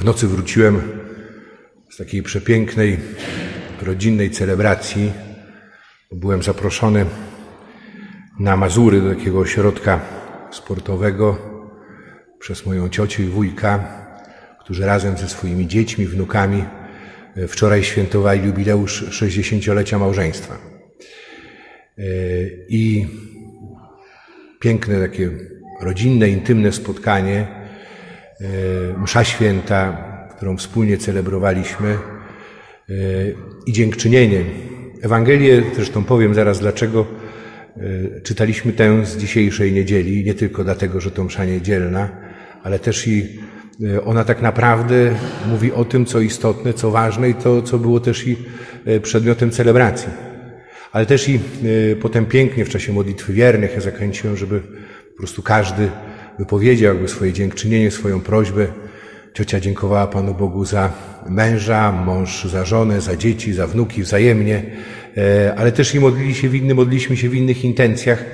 W nocy wróciłem z takiej przepięknej, rodzinnej celebracji. Byłem zaproszony na Mazury do takiego ośrodka sportowego przez moją ciocię i wujka, którzy razem ze swoimi dziećmi, wnukami wczoraj świętowali jubileusz 60-lecia małżeństwa. I piękne takie rodzinne, intymne spotkanie, msza święta, którą wspólnie celebrowaliśmy i dziękczynienie. Ewangelię, zresztą powiem zaraz dlaczego, czytaliśmy tę z dzisiejszej niedzieli, nie tylko dlatego, że to msza niedzielna, ale też i ona tak naprawdę mówi o tym, co istotne, co ważne i to, co było też i przedmiotem celebracji. Ale też i potem pięknie w czasie modlitwy wiernych ja zakręciłem, żeby po prostu każdy wypowiedział jakby swoje dziękczynienie, swoją prośbę. Ciocia dziękowała Panu Bogu za męża, mąż za żonę, za dzieci, za wnuki wzajemnie, ale też i modlili się w innym, modliliśmy się w innych intencjach.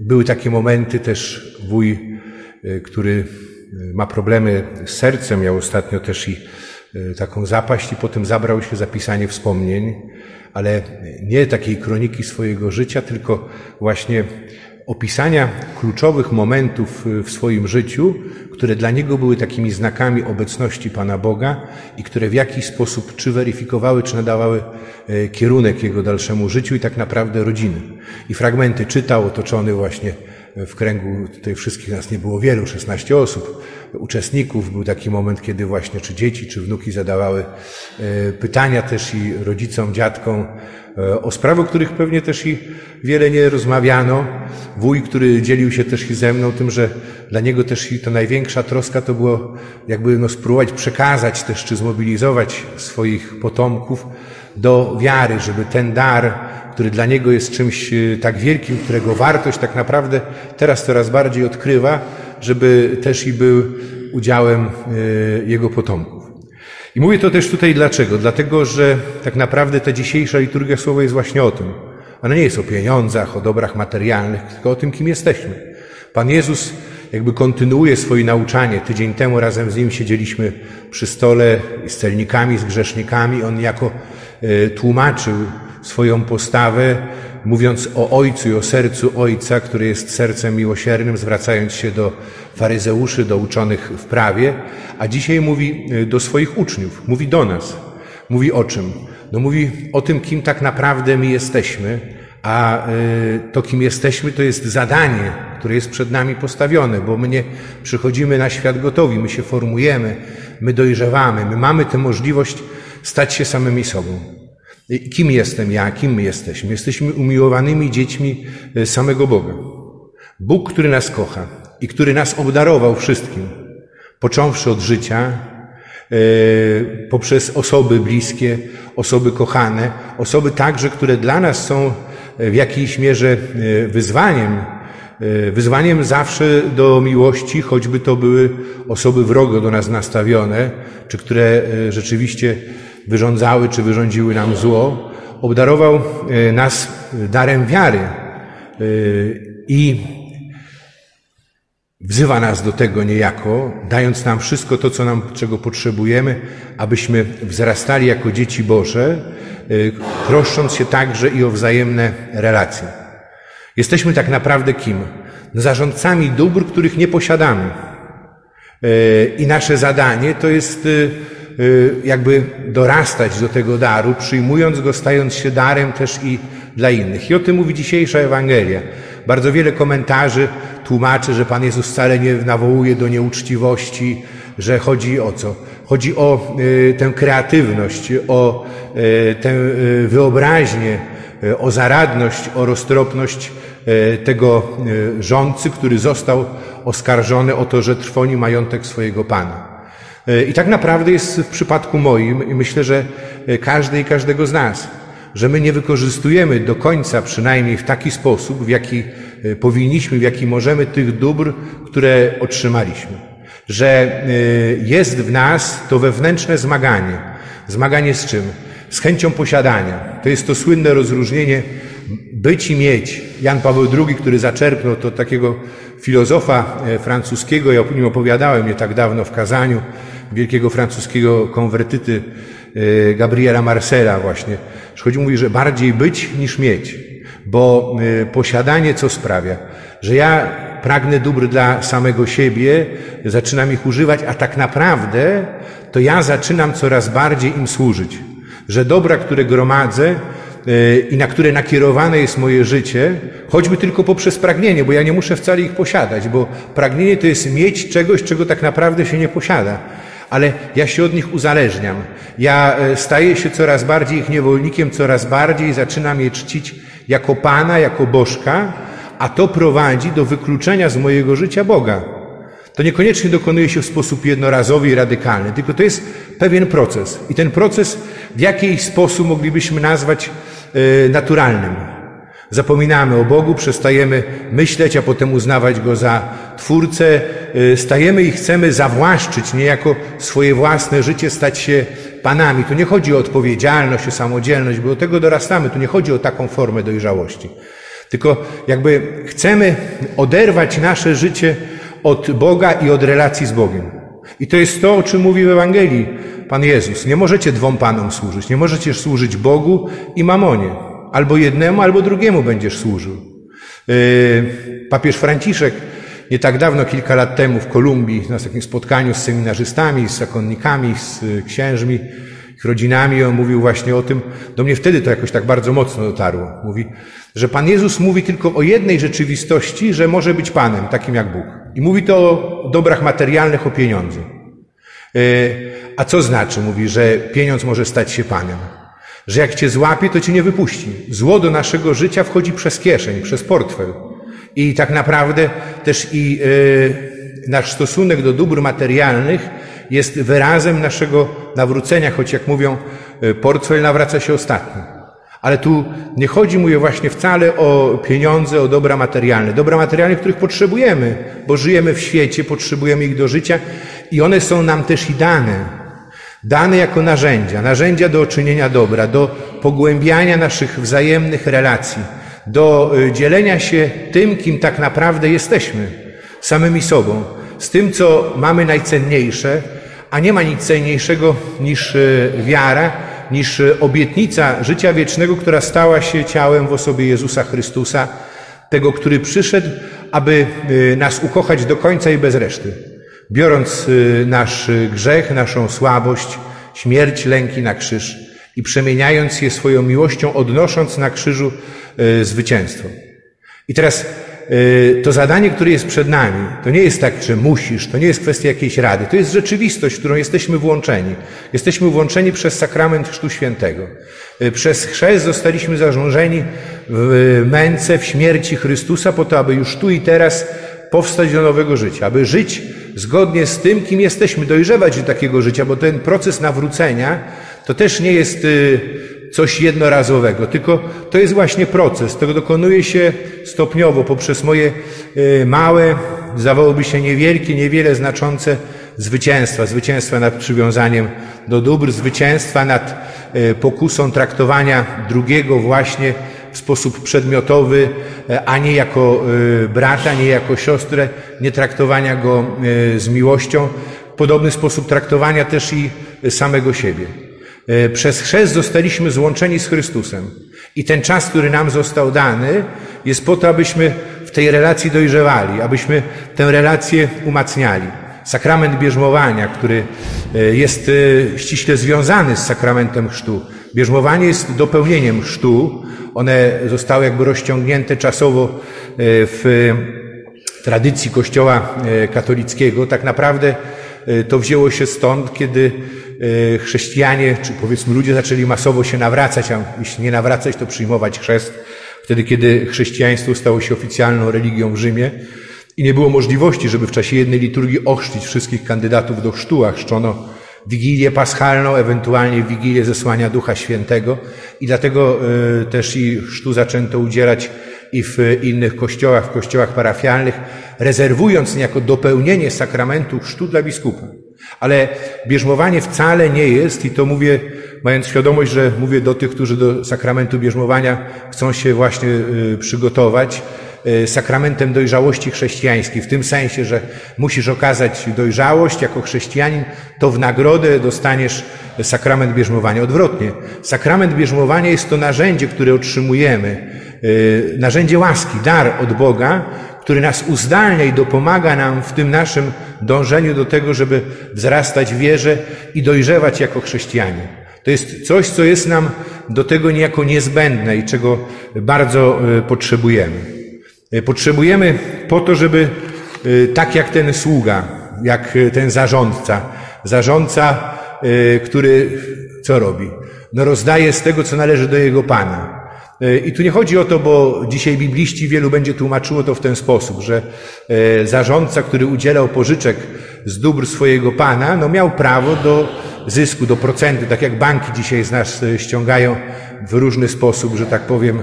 Były takie momenty też wuj, który ma problemy z sercem, miał ostatnio też i taką zapaść i potem zabrał się za pisanie wspomnień, ale nie takiej kroniki swojego życia, tylko właśnie opisania kluczowych momentów w swoim życiu, które dla niego były takimi znakami obecności Pana Boga i które w jakiś sposób czy weryfikowały, czy nadawały kierunek jego dalszemu życiu i tak naprawdę rodziny. I fragmenty czytał, otoczony właśnie w kręgu, tutaj wszystkich nas nie było wielu, 16 osób, uczestników. Był taki moment, kiedy właśnie czy dzieci, czy wnuki zadawały pytania też i rodzicom, dziadkom o sprawy, o których pewnie też i wiele nie rozmawiano. Wuj, który dzielił się też i ze mną tym, że dla niego też i to największa troska to było jakby no spróbować przekazać też, czy zmobilizować swoich potomków do wiary, żeby ten dar, który dla niego jest czymś tak wielkim, którego wartość tak naprawdę teraz coraz bardziej odkrywa, żeby też i był udziałem jego potomków. I mówię to też tutaj dlaczego? Dlatego, że tak naprawdę ta dzisiejsza liturgia słowa jest właśnie o tym. Ona nie jest o pieniądzach, o dobrach materialnych, tylko o tym, kim jesteśmy. Pan Jezus jakby kontynuuje swoje nauczanie. Tydzień temu razem z Nim siedzieliśmy przy stole z celnikami, z grzesznikami. On jako tłumaczył swoją postawę, mówiąc o Ojcu i o sercu Ojca, który jest sercem miłosiernym, zwracając się do faryzeuszy, do uczonych w prawie, a dzisiaj mówi do swoich uczniów, mówi do nas. Mówi o czym? No mówi o tym, kim tak naprawdę my jesteśmy, a to, kim jesteśmy, to jest zadanie, które jest przed nami postawione, bo my nie przychodzimy na świat gotowi, my się formujemy, my dojrzewamy, my mamy tę możliwość stać się samymi sobą. Kim jestem ja, kim my jesteśmy? Jesteśmy umiłowanymi dziećmi samego Boga. Bóg, który nas kocha i który nas obdarował wszystkim, począwszy od życia, poprzez osoby bliskie, osoby kochane, osoby także, które dla nas są w jakiejś mierze wyzwaniem, wyzwaniem zawsze do miłości, choćby to były osoby wrogo do nas nastawione, czy które rzeczywiście wyrządzały czy wyrządziły nam zło, obdarował nas darem wiary i wzywa nas do tego niejako, dając nam wszystko to, co nam, czego potrzebujemy, abyśmy wzrastali jako dzieci Boże, troszcząc się także i o wzajemne relacje. Jesteśmy tak naprawdę kim? Zarządcami dóbr, których nie posiadamy. I nasze zadanie to jest jakby dorastać do tego daru, przyjmując go, stając się darem też i dla innych. I o tym mówi dzisiejsza Ewangelia. Bardzo wiele komentarzy tłumaczy, że Pan Jezus wcale nie nawołuje do nieuczciwości, że chodzi o co? Chodzi o y, tę kreatywność, o y, tę y, wyobraźnię, o zaradność, o roztropność tego rządcy, który został oskarżony o to, że trwoni majątek swojego Pana. I tak naprawdę jest w przypadku moim i myślę, że każdy i każdego z nas, że my nie wykorzystujemy do końca, przynajmniej w taki sposób, w jaki powinniśmy, w jaki możemy tych dóbr, które otrzymaliśmy. Że jest w nas to wewnętrzne zmaganie. Zmaganie z czym? Z chęcią posiadania. To jest to słynne rozróżnienie być i mieć. Jan Paweł II, który zaczerpnął to takiego filozofa e, francuskiego, ja o nim opowiadałem nie tak dawno w kazaniu, wielkiego francuskiego konwertyty e, Gabriela Marcela właśnie. Chodzi, mówi, że bardziej być niż mieć, bo e, posiadanie co sprawia? Że ja pragnę dóbr dla samego siebie, zaczynam ich używać, a tak naprawdę to ja zaczynam coraz bardziej im służyć. Że dobra, które gromadzę, i na które nakierowane jest moje życie, choćby tylko poprzez pragnienie, bo ja nie muszę wcale ich posiadać, bo pragnienie to jest mieć czegoś, czego tak naprawdę się nie posiada. Ale ja się od nich uzależniam. Ja e, staję się coraz bardziej ich niewolnikiem, coraz bardziej zaczynam je czcić jako Pana, jako Bożka, a to prowadzi do wykluczenia z mojego życia Boga. To niekoniecznie dokonuje się w sposób jednorazowy i radykalny, tylko to jest pewien proces. I ten proces w jakiś sposób moglibyśmy nazwać e, naturalnym. Zapominamy o Bogu, przestajemy myśleć, a potem uznawać Go za Twórcę. E, stajemy i chcemy zawłaszczyć niejako swoje własne życie, stać się Panami. Tu nie chodzi o odpowiedzialność, o samodzielność, bo do tego dorastamy. Tu nie chodzi o taką formę dojrzałości. Tylko jakby chcemy oderwać nasze życie od Boga i od relacji z Bogiem. I to jest to, o czym mówi w Ewangelii Pan Jezus. Nie możecie dwom Panom służyć. Nie możecie służyć Bogu i mamonie. Albo jednemu, albo drugiemu będziesz służył. Yy, papież Franciszek nie tak dawno, kilka lat temu w Kolumbii, na takim spotkaniu z seminarzystami, z zakonnikami, z księżmi, ich rodzinami, on mówił właśnie o tym, do mnie wtedy to jakoś tak bardzo mocno dotarło. Mówi, że Pan Jezus mówi tylko o jednej rzeczywistości, że może być Panem, takim jak Bóg. I mówi to o dobrach materialnych, o pieniądzu. E, a co znaczy? Mówi, że pieniądz może stać się Panem. Że jak Cię złapie, to Cię nie wypuści. Zło do naszego życia wchodzi przez kieszeń, przez portfel. I tak naprawdę też i e, nasz stosunek do dóbr materialnych jest wyrazem naszego nawrócenia, choć jak mówią, e, portfel nawraca się ostatni. Ale tu nie chodzi, mówię właśnie wcale o pieniądze, o dobra materialne. Dobra materialne, których potrzebujemy, bo żyjemy w świecie, potrzebujemy ich do życia i one są nam też i dane. Dane jako narzędzia, narzędzia do czynienia dobra, do pogłębiania naszych wzajemnych relacji, do y, dzielenia się tym, kim tak naprawdę jesteśmy, samymi sobą, z tym, co mamy najcenniejsze, a nie ma nic cenniejszego niż y, wiara, niż obietnica życia wiecznego, która stała się ciałem w osobie Jezusa Chrystusa, tego, który przyszedł, aby y, nas ukochać do końca i bez reszty. Biorąc y, nasz grzech, naszą słabość, śmierć, lęki na krzyż i przemieniając je swoją miłością, odnosząc na krzyżu y, zwycięstwo. I teraz Y, to zadanie, które jest przed nami, to nie jest tak, że musisz, to nie jest kwestia jakiejś rady, to jest rzeczywistość, w którą jesteśmy włączeni. Jesteśmy włączeni przez sakrament Chrztu Świętego. Przez chrzest zostaliśmy zarządzeni w męce, w śmierci Chrystusa po to, aby już tu i teraz powstać do nowego życia, aby żyć zgodnie z tym, kim jesteśmy, dojrzewać do takiego życia, bo ten proces nawrócenia to też nie jest y, coś jednorazowego, tylko to jest właśnie proces. To dokonuje się stopniowo poprzez moje e, małe, zdawałoby się niewielkie, niewiele znaczące zwycięstwa. Zwycięstwa nad przywiązaniem do dóbr, zwycięstwa nad e, pokusą traktowania drugiego właśnie w sposób przedmiotowy, e, a nie jako brata, nie jako siostrę, nie traktowania go z miłością. Podobny sposób traktowania też i samego siebie. E, przez chrzest zostaliśmy złączeni z Chrystusem. I ten czas, który nam został dany, jest po to, abyśmy w tej relacji dojrzewali, abyśmy tę relację umacniali. Sakrament bierzmowania, który e, jest e, ściśle związany z sakramentem chrztu. Bierzmowanie jest dopełnieniem chrztu. One zostały jakby rozciągnięte czasowo w tradycji Kościoła katolickiego. Tak naprawdę to wzięło się stąd, kiedy E, chrześcijanie, czy powiedzmy ludzie zaczęli masowo się nawracać, a jeśli nie nawracać, to przyjmować chrzest, wtedy kiedy chrześcijaństwo stało się oficjalną religią w Rzymie i nie było możliwości, żeby w czasie jednej liturgii ochrzcić wszystkich kandydatów do chrztu, a chrzczono Wigilię Paschalną, ewentualnie Wigilię zesłania Ducha Świętego i dlatego e, też i chrztu zaczęto udzielać i w innych kościołach, w kościołach parafialnych, rezerwując niejako dopełnienie sakramentu chrztu dla biskupa. Ale bierzmowanie wcale nie jest, i to mówię, mając świadomość, że mówię do tych, którzy do sakramentu bierzmowania chcą się właśnie y, przygotować, sakramentem dojrzałości chrześcijańskiej, w tym sensie, że musisz okazać dojrzałość jako chrześcijanin, to w nagrodę dostaniesz sakrament bierzmowania. Odwrotnie, sakrament bierzmowania jest to narzędzie, które otrzymujemy, y, narzędzie łaski, dar od Boga, który nas uzdalnia i dopomaga nam w tym naszym dążeniu do tego, żeby wzrastać w wierze i dojrzewać jako chrześcijanie. To jest coś, co jest nam do tego niejako niezbędne i czego bardzo e, potrzebujemy. E, potrzebujemy po to, żeby e, tak jak ten sługa, jak ten zarządca, zarządca, który co robi? No rozdaje z tego, co należy do jego pana. E, I tu nie chodzi o to, bo dzisiaj bibliści wielu będzie tłumaczyło to w ten sposób, że e, zarządca, który udzielał pożyczek z dóbr swojego pana, no miał prawo do zysku, do procentu, tak jak banki dzisiaj z nas e, ściągają w różny sposób, że tak powiem,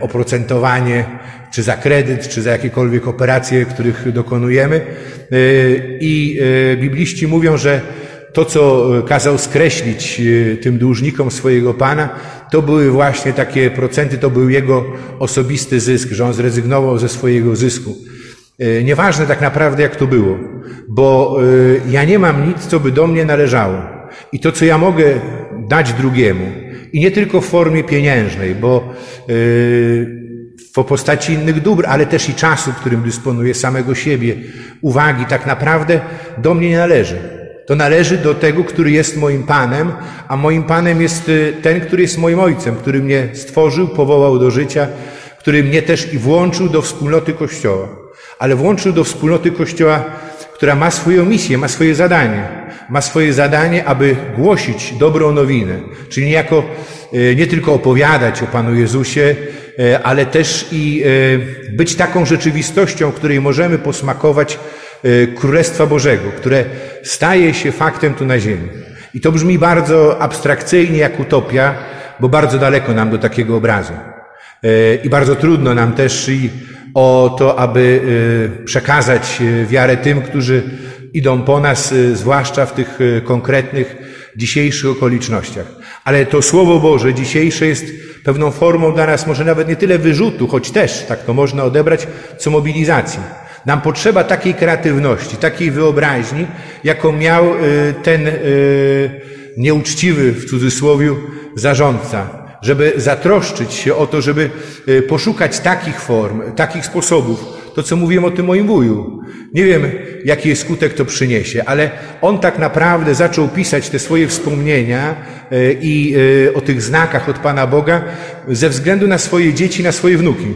oprocentowanie, czy za kredyt, czy za jakiekolwiek operacje, których dokonujemy. I bibliści mówią, że to, co kazał skreślić e, tym dłużnikom swojego Pana, to były właśnie takie procenty, to był jego osobisty zysk, że on zrezygnował ze swojego zysku. E, nieważne tak naprawdę, jak to było, bo e, ja nie mam nic, co by do mnie należało. I to, co ja mogę dać drugiemu, i nie tylko w formie pieniężnej, bo w postaci innych dóbr, ale też i czasu, którym dysponuję, samego siebie, uwagi, tak naprawdę do mnie nie należy. To należy do tego, który jest moim Panem, a moim Panem jest ten, który jest moim Ojcem, który mnie stworzył, powołał do życia, który mnie też i włączył do wspólnoty Kościoła. Ale włączył do wspólnoty Kościoła, która ma swoją misję, ma swoje zadanie. Ma swoje zadanie, aby głosić dobrą nowinę, czyli niejako y, nie tylko opowiadać o Panu Jezusie, y, ale też i być taką rzeczywistością, której możemy posmakować Królestwa Bożego, które staje się faktem tu na ziemi. I to brzmi bardzo abstrakcyjnie jak utopia, bo bardzo daleko nam do takiego obrazu. I bardzo trudno nam też i o to, aby y, przekazać wiarę tym, którzy idą po nas, zwłaszcza w tych konkretnych dzisiejszych okolicznościach. Ale to Słowo Boże dzisiejsze jest pewną formą dla nas może nawet nie tyle wyrzutu, choć też tak to można odebrać, co mobilizacji. Nam potrzeba takiej kreatywności, takiej wyobraźni, jaką miał y, ten y, nieuczciwy, w cudzysłowie, zarządca, żeby zatroszczyć się o to, żeby y, poszukać takich form, takich sposobów. To, co mówiłem o tym moim wuju. Nie wiem, jaki skutek to przyniesie, ale on tak naprawdę zaczął pisać te swoje wspomnienia i o tych znakach od Pana Boga ze względu na swoje dzieci, na swoje wnuki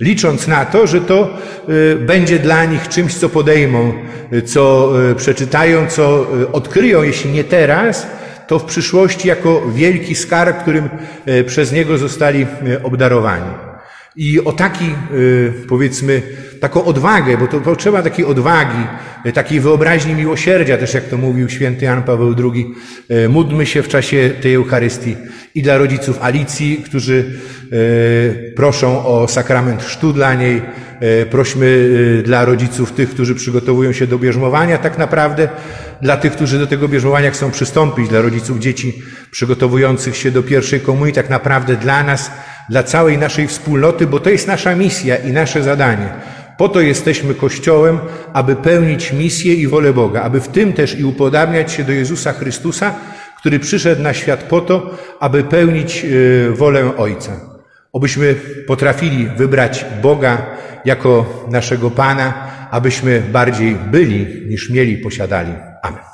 licząc na to, że to y, będzie dla nich czymś, co podejmą, y, co y, przeczytają, co odkryją, jeśli nie teraz, to w przyszłości jako wielki skarb, którym przez Niego zostali obdarowani. I o taki, powiedzmy, taką odwagę, bo to potrzeba takiej odwagi, takiej wyobraźni miłosierdzia, też jak to mówił święty Jan Paweł II, módlmy się w czasie tej Eucharystii i dla rodziców Alicji, którzy e, proszą o sakrament chrztu dla niej. E, prośmy e, dla rodziców tych, którzy przygotowują się do bierzmowania, tak naprawdę dla tych, którzy do tego bierzmowania chcą przystąpić, dla rodziców dzieci przygotowujących się do pierwszej komunii, tak naprawdę dla nas, dla całej naszej wspólnoty, bo to jest nasza misja i nasze zadanie. Po to jesteśmy Kościołem, aby pełnić misję i wolę Boga, aby w tym też i upodabniać się do Jezusa Chrystusa, który przyszedł na świat po to, aby pełnić e, wolę Ojca. Obyśmy potrafili wybrać Boga jako naszego Pana, abyśmy bardziej byli niż mieli, posiadali. Amén.